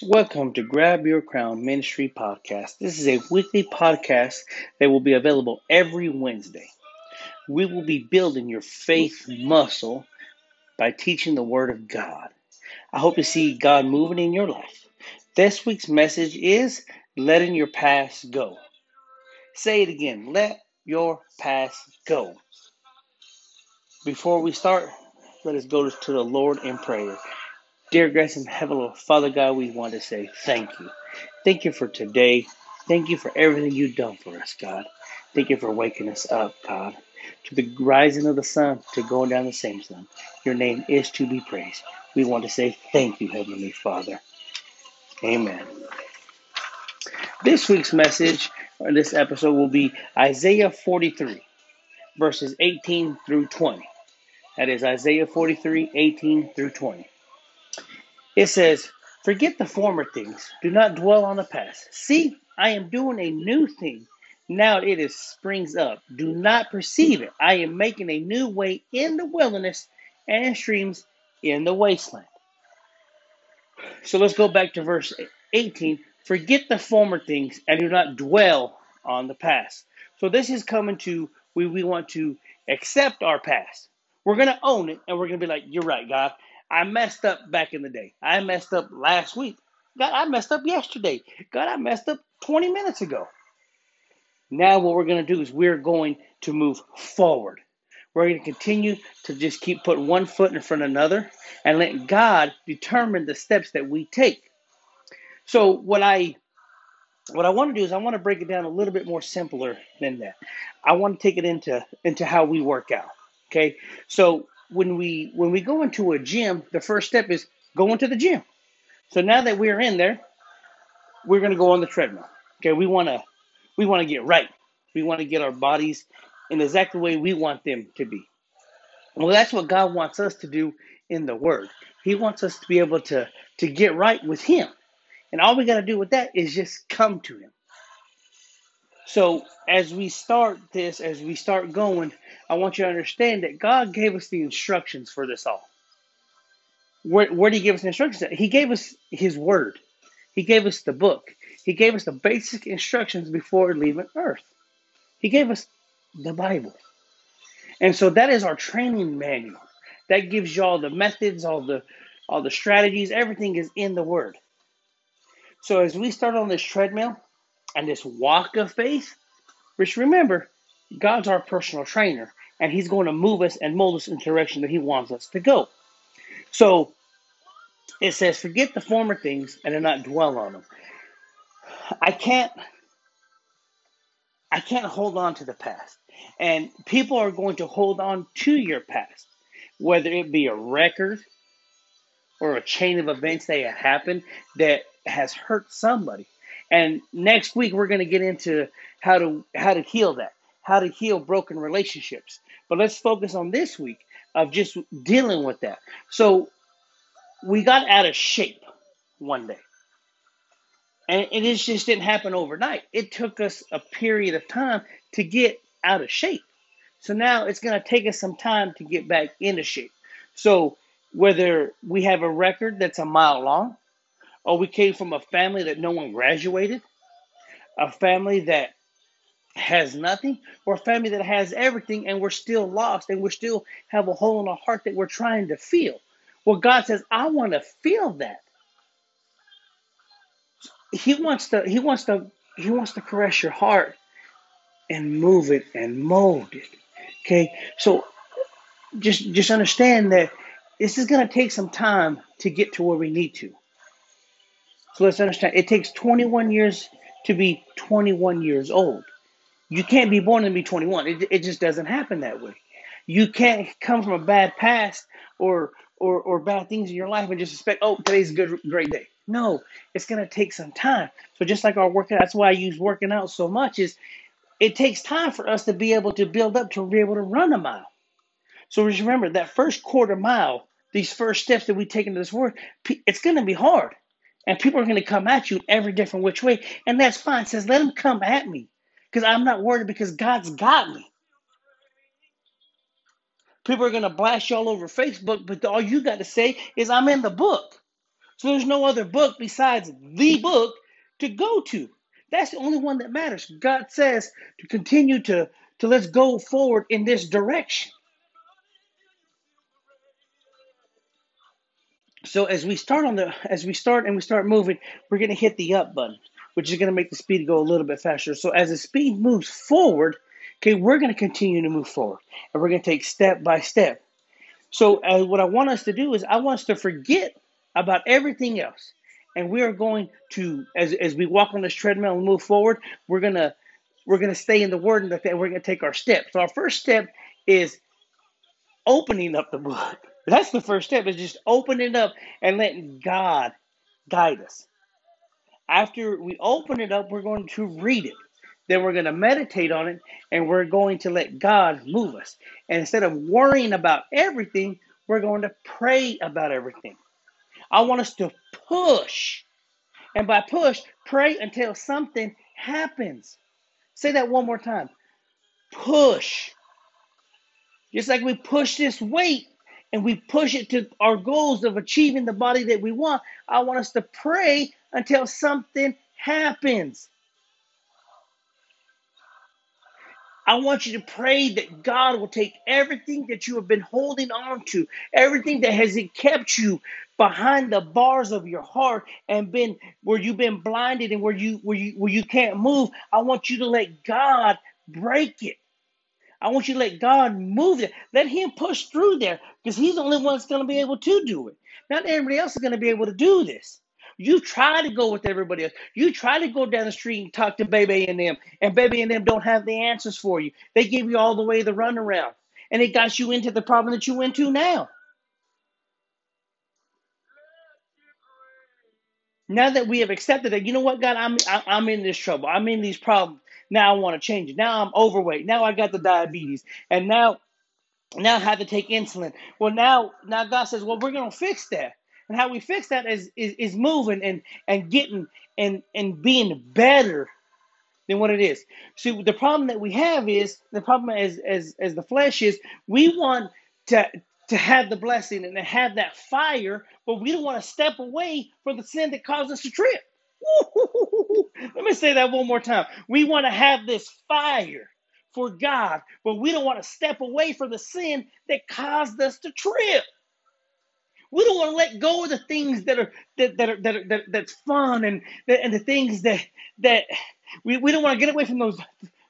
Welcome to Grab Your Crown Ministry Podcast. This is a weekly podcast that will be available every Wednesday. We will be building your faith muscle by teaching the Word of God. I hope to see God moving in your life. This week's message is letting your past go. Say it again let your past go. Before we start, let us go to the Lord in prayer. Dear gracious heavenly Father God, we want to say thank you. Thank you for today. Thank you for everything you've done for us, God. Thank you for waking us up, God. To the rising of the sun, to going down the same sun. Your name is to be praised. We want to say thank you, Heavenly Father. Amen. This week's message, or this episode, will be Isaiah 43, verses 18 through 20. That is Isaiah 43, 18 through 20. It says, Forget the former things. Do not dwell on the past. See, I am doing a new thing. Now it is springs up. Do not perceive it. I am making a new way in the wilderness and streams in the wasteland. So let's go back to verse 18. Forget the former things and do not dwell on the past. So this is coming to we, we want to accept our past. We're going to own it and we're going to be like, You're right, God. I messed up back in the day. I messed up last week. God, I messed up yesterday. God, I messed up 20 minutes ago. Now, what we're going to do is we're going to move forward. We're going to continue to just keep putting one foot in front of another and let God determine the steps that we take. So, what I what I want to do is I want to break it down a little bit more simpler than that. I want to take it into into how we work out. Okay, so when we when we go into a gym, the first step is going to the gym. So now that we're in there, we're going to go on the treadmill. Okay, we want to we want to get right. We want to get our bodies in exactly the way we want them to be. Well, that's what God wants us to do in the Word. He wants us to be able to to get right with Him, and all we got to do with that is just come to Him. So as we start this, as we start going, I want you to understand that God gave us the instructions for this all. Where, where did He give us instructions? He gave us His Word. He gave us the book. He gave us the basic instructions before leaving Earth. He gave us the Bible. And so that is our training manual. That gives you all the methods, all the all the strategies, everything is in the Word. So as we start on this treadmill, and this walk of faith, which remember, God's our personal trainer, and He's going to move us and mold us in the direction that He wants us to go. So it says, forget the former things and do not dwell on them. I can't I can't hold on to the past. And people are going to hold on to your past, whether it be a record or a chain of events that have happened that has hurt somebody. And next week we're going to get into how to how to heal that, how to heal broken relationships. But let's focus on this week of just dealing with that. So we got out of shape one day. And it just didn't happen overnight. It took us a period of time to get out of shape. So now it's going to take us some time to get back into shape. So whether we have a record that's a mile long, or we came from a family that no one graduated, a family that has nothing, or a family that has everything and we're still lost and we still have a hole in our heart that we're trying to feel. Well, God says, I want to feel that. He wants to, He wants to, He wants to caress your heart and move it and mold it. Okay. So just just understand that this is gonna take some time to get to where we need to. So let's understand it takes 21 years to be 21 years old. You can't be born and be 21. It, it just doesn't happen that way. You can't come from a bad past or, or or bad things in your life and just expect, oh, today's a good great day. No, it's gonna take some time. So just like our workout, that's why I use working out so much. Is it takes time for us to be able to build up to be able to run a mile. So just remember that first quarter mile, these first steps that we take into this world, it's gonna be hard. And people are going to come at you every different which way. And that's fine. It says, let them come at me. Because I'm not worried because God's got me. People are going to blast you all over Facebook, but all you got to say is, I'm in the book. So there's no other book besides the book to go to. That's the only one that matters. God says to continue to, to let's go forward in this direction. So as we start on the as we start and we start moving, we're gonna hit the up button, which is gonna make the speed go a little bit faster. So as the speed moves forward, okay, we're gonna continue to move forward, and we're gonna take step by step. So uh, what I want us to do is I want us to forget about everything else, and we are going to as as we walk on this treadmill and move forward, we're gonna we're gonna stay in the Word and we're gonna take our steps. So our first step is opening up the book. That's the first step is just opening it up and letting God guide us. After we open it up, we're going to read it. Then we're going to meditate on it and we're going to let God move us. And instead of worrying about everything, we're going to pray about everything. I want us to push. And by push, pray until something happens. Say that one more time. Push. Just like we push this weight and we push it to our goals of achieving the body that we want, I want us to pray until something happens. I want you to pray that God will take everything that you have been holding on to, everything that has kept you behind the bars of your heart and been where you've been blinded and where you where you where you can't move. I want you to let God break it. I want you to let God move it. Let Him push through there because He's the only one that's going to be able to do it. Not everybody else is going to be able to do this. You try to go with everybody else. You try to go down the street and talk to Baby and them, and Baby and them don't have the answers for you. They give you all the way the runaround, and it got you into the problem that you went to now. Now that we have accepted that, you know what, God, I'm I, I'm in this trouble. I'm in these problems. Now I want to change it. Now I'm overweight. Now I got the diabetes, and now now I have to take insulin. Well, now now God says, well, we're gonna fix that. And how we fix that is is, is moving and and getting and and being better than what it is. See, the problem that we have is the problem as as as the flesh is we want to to have the blessing and to have that fire, but we don't want to step away from the sin that caused us to trip. Let me say that one more time. We want to have this fire for God, but we don't want to step away from the sin that caused us to trip. We don't want to let go of the things that are that, that are that, are, that that's fun and and the things that that we, we don't want to get away from those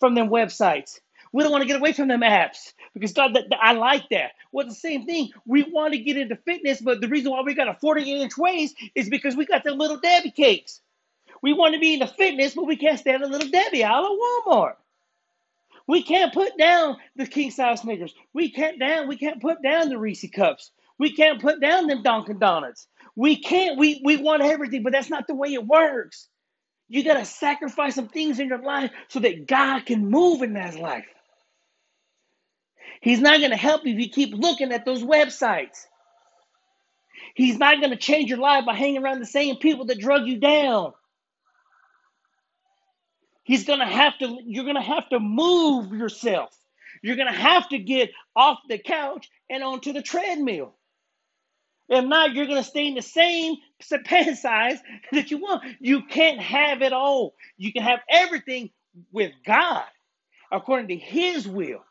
from them websites. We don't want to get away from them apps because God, that, that, I like that. Well, the same thing. We want to get into fitness, but the reason why we got a 40 inch waist is because we got the little Debbie cakes. We want to be into fitness, but we can't stand a little Debbie out of Walmart. We can't put down the king size Snickers. We can't down. We can't put down the Reese cups. We can't put down them Dunkin' Donuts. We can't. We we want everything, but that's not the way it works. You got to sacrifice some things in your life so that God can move in that life. He's not to help you if you keep looking at those websites. He's not to change your life by hanging around the same people that drug you down. He's going to have to, you're going to have to move yourself. You're going to have to get off the couch and onto the treadmill. If not, you're going to stay in the same pen size that you want. You can't have it all. You can have everything with God according to His will.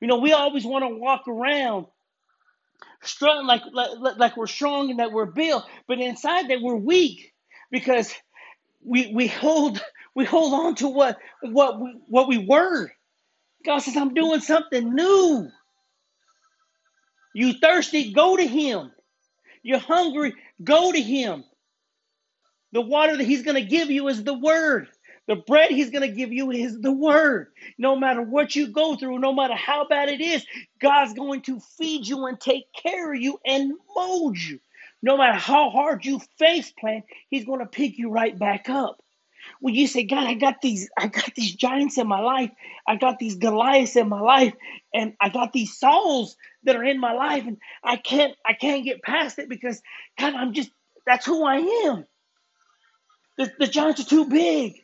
You know, we always want to walk around strutting like, like, like we're strong and that we're built, but inside that we're weak because we, we hold we hold on to what what we, what we were. God says, "I'm doing something new." You thirsty? Go to Him. You're hungry? Go to Him. The water that He's going to give you is the Word. The bread He's going to give you is the Word. No matter what you go through, no matter how bad it is, God's going to feed you and take care of you and mold you. No matter how hard you face plant, He's going to pick you right back up when you say, God, I got these, I got these giants in my life, I got these Goliaths in my life, and I got these Sauls that are in my life, and I can't, I can't get past it because God, I'm just that's who I am. The, the giants are too big.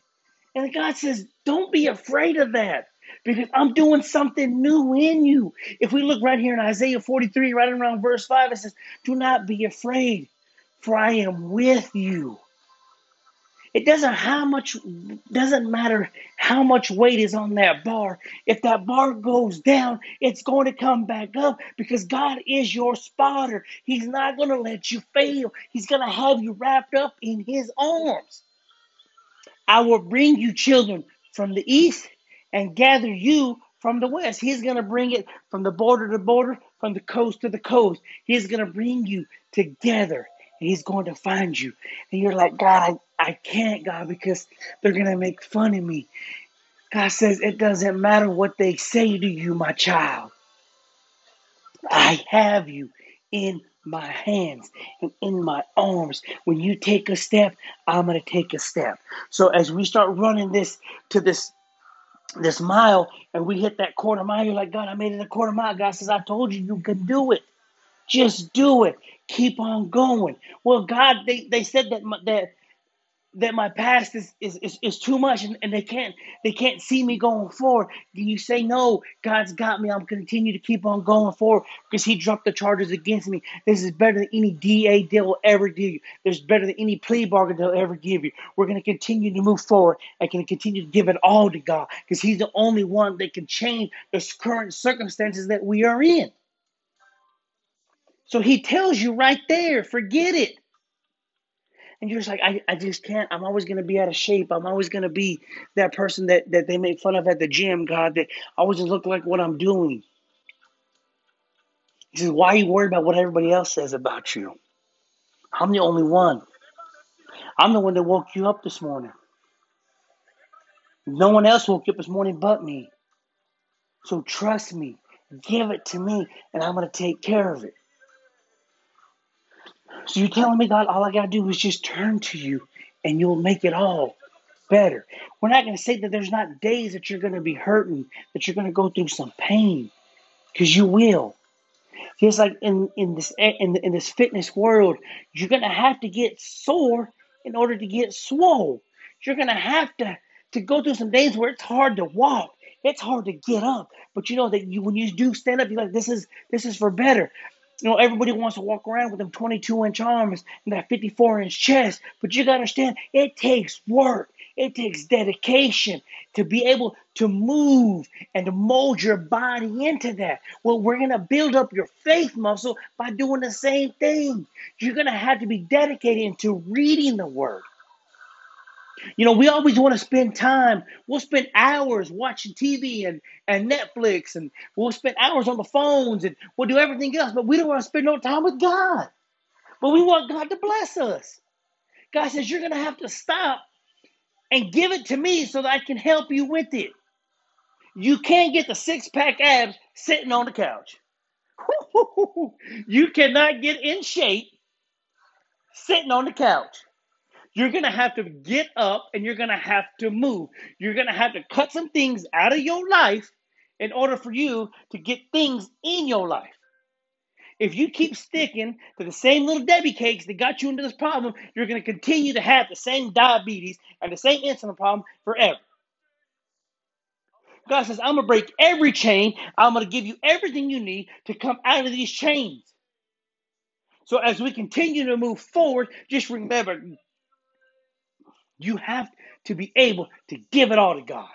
And God says, Don't be afraid of that because I'm doing something new in you. If we look right here in Isaiah 43, right around verse 5, it says, Do not be afraid, for I am with you. It doesn't how much doesn't matter how much weight is on that bar. If that bar goes down, it's going to come back up because God is your spotter. He's not going to let you fail. He's going to have you wrapped up in his arms. I will bring you children from the east and gather you from the west. He's going to bring it from the border to border, from the coast to the coast. He's going to bring you together and he's going to find you. And you're like, God, I, can't, God, because they're going to make fun of me. God says, it doesn't matter what they say to you, my child. I have you in my hands and in my arms. When you take a step, I'm going to take a step. So as we start running this to this this mile and we hit that quarter mile, you're like, God, I made it a quarter mile. God says, I told you you can do it. Just do it. Keep on going. Well, God, they, they said that that that my past is, is, is, is too much and, and they can't they can't see me going forward. Do you say no? God's got me. I'm continue to keep on going forward because He dropped the charges against me. This is better than any DA deal will ever give you. there's better than any plea bargain they'll ever give you. We're going to continue to move forward and can continue to give it all to God because He's the only one that can change the current circumstances that we are in. So he tells you right there, forget it. And you're just like, I, I just can't. I'm always going to be out of shape. I'm always going to be that person that, that they make fun of at the gym, God, that always look like what I'm doing. He says, Why are you worried about what everybody else says about you? I'm the only one. I'm the one that woke you up this morning. No one else woke you up this morning but me. So trust me. Give it to me, and I'm going to take care of it. So you're telling me, God, all I got to do is just turn to you and you'll make it all better. We're not going to say that there's not days that you're going to be hurting, that you're going to go through some pain, because you will. Just like in, in this in, in this fitness world, you're going to have to get sore in order to get swole. You're going to have to to go through some days where it's hard to walk. It's hard to get up, but you know that you when you do stand up, you're like, this is this is for better. You know, everybody wants to walk around with them 22 inch arms and that 54 inch chest, but you got to understand it takes work. It takes dedication to be able to move and to mold your body into that. Well, we're going to build up your faith muscle by doing the same thing. You're going to have to be dedicated into reading the word. You know, we always want to spend time. We'll spend hours watching TV and, and Netflix, and we'll spend hours on the phones, and we'll do everything else, but we don't want to spend no time with God. But we want God to bless us. God says, You're going to have to stop and give it to me so that I can help you with it. You can't get the six pack abs sitting on the couch. you cannot get in shape sitting on the couch. You're going to have to get up and you're going to have to move. You're going to have to cut some things out of your life in order for you to get things in your life. If you keep sticking to the same little Debbie cakes that got you into this problem, you're going to continue to have the same diabetes and the same insulin problem forever. God says, I'm going to break every chain. I'm going to give you everything you need to come out of these chains. So as we continue to move forward, just remember you have to be able to give it all to God.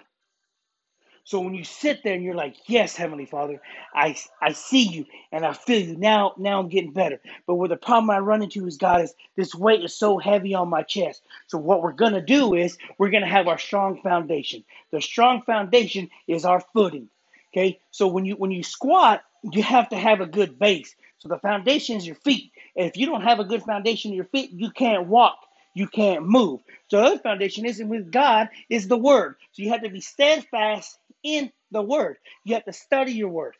So when you sit there and you're like, "Yes, Heavenly Father, I, I see you and I feel you now. Now I'm getting better." But where the problem I run into is God is this weight is so heavy on my chest. So what we're gonna do is we're gonna have our strong foundation. The strong foundation is our footing. Okay, so when you when you squat, you have to have a good base. So the foundation is your feet. And if you don't have a good foundation in your feet, you can't walk you can't move. So the other foundation isn't with God is the word. So you have to be steadfast in the word. You have to study your word.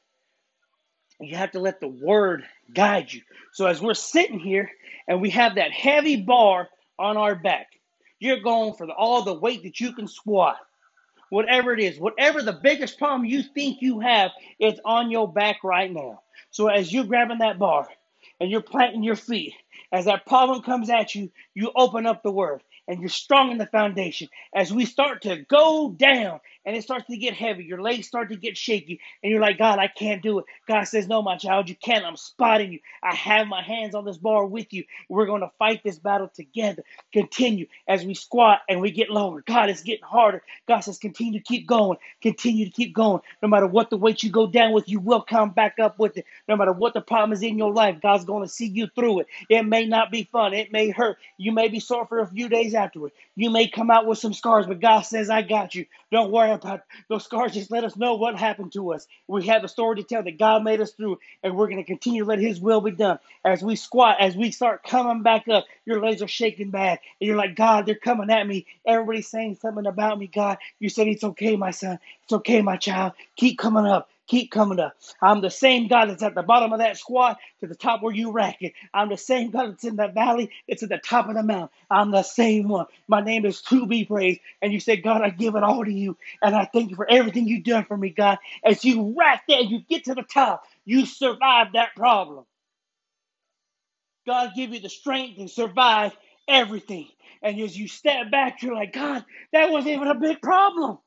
You have to let the word guide you. So as we're sitting here and we have that heavy bar on our back, you're going for the, all the weight that you can squat. Whatever it is, whatever the biggest problem you think you have, it's on your back right now. So as you're grabbing that bar and you're planting your feet as that problem comes at you, you open up the word and you're strong in the foundation. As we start to go down and it starts to get heavy. Your legs start to get shaky, and you're like, God, I can't do it. God says, No, my child, you can't. I'm spotting you. I have my hands on this bar with you. We're going to fight this battle together. Continue as we squat and we get lower. God, it's getting harder. God says, Continue to keep going. Continue to keep going. No matter what the weight you go down with, you will come back up with it. No matter what the problem is in your life, God's going to see you through it. It may not be fun. It may hurt. You may be sore for a few days afterward. You may come out with some scars, but God says, I got you. Don't worry about those scars. Just let us know what happened to us. We have a story to tell that God made us through, and we're going to continue to let His will be done. As we squat, as we start coming back up, your legs are shaking bad, and you're like, God, they're coming at me. Everybody's saying something about me, God. You said it's okay, my son. It's okay, my child. Keep coming up. Keep coming up. I'm the same God that's at the bottom of that squat to the top where you rack it. I'm the same God that's in the valley. It's at the top of the mountain. I'm the same one. My name is to be praised. And you say, God, I give it all to you. And I thank you for everything you've done for me, God. As you rack that, you get to the top, you survive that problem. God give you the strength to survive everything. And as you step back, you're like, God, that wasn't even a big problem.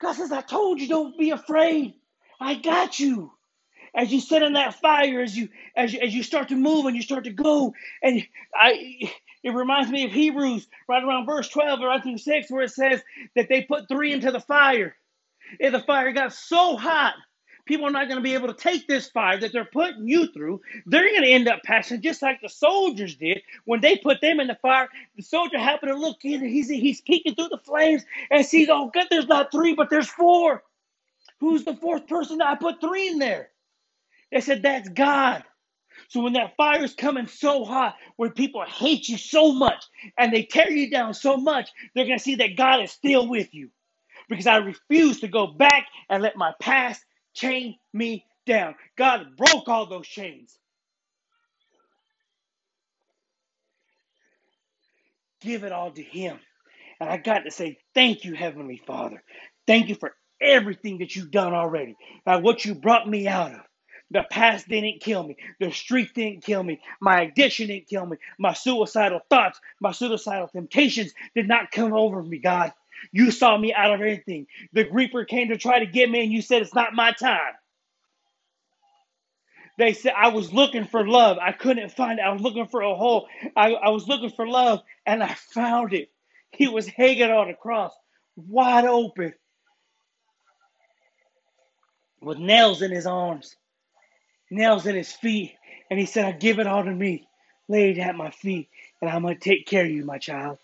God says, I told you, don't be afraid. I got you. As you sit in that fire, as you as you, as you start to move and you start to go, and I, it reminds me of Hebrews right around verse twelve or right through six, where it says that they put three into the fire, and the fire got so hot people are not going to be able to take this fire that they're putting you through. They're going to end up passing just like the soldiers did when they put them in the fire. The soldier happened to look in and he's, he's peeking through the flames and sees, oh, good, there's not three, but there's four. Who's the fourth person? I put three in there. They said, that's God. So when that fire is coming so hot, when people hate you so much and they tear you down so much, they're going to see that God is still with you. Because I refuse to go back and let my past chain me down. God broke all those chains. Give it all to Him. And I got to say, thank you, Heavenly Father. Thank you for everything that you've done already. Now, what you brought me out of. The past didn't kill me. The street didn't kill me. My addiction didn't kill me. My suicidal thoughts, my suicidal temptations did not come over me, God. You saw me out of everything. The reaper came to try to get me, and you said, It's not my time. They said, I was looking for love. I couldn't find it. I was looking for a hole. I, I was looking for love, and I found it. He was hanging on a cross, wide open, with nails in his arms, nails in his feet. And he said, I give it all to me. Lay it at my feet, and I'm going to take care of you, my child.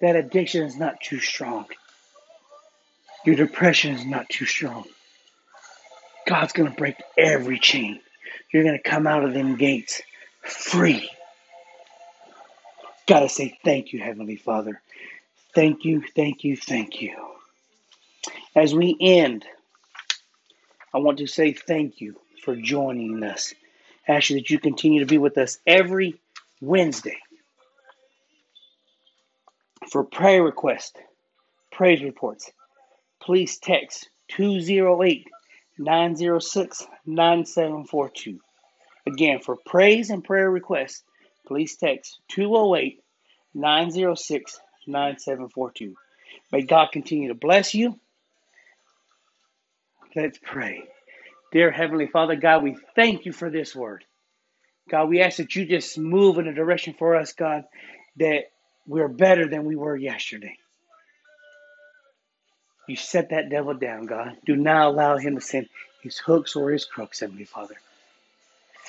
That addiction is not too strong. Your depression is not too strong. God's going to break every chain. You're going to come out of them gates free. Got to say thank you, Heavenly Father. Thank you, thank you, thank you. As we end, I want to say thank you for joining us. Ask you that you continue to be with us every Wednesday for prayer requests, praise reports, please text 208 906 9742. Again, for praise and prayer requests, please text 208 906 9742. May God continue to bless you. Let's pray. Dear Heavenly Father, God, we thank you for this word. God, we ask that you just move in a direction for us, God, that we're better than we were yesterday. You set that devil down, God. Do not allow him to send his hooks or his crooks, Heavenly Father.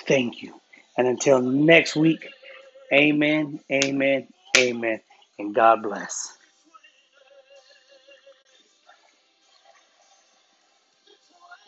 Thank you. And until next week, amen, amen, amen, and God bless.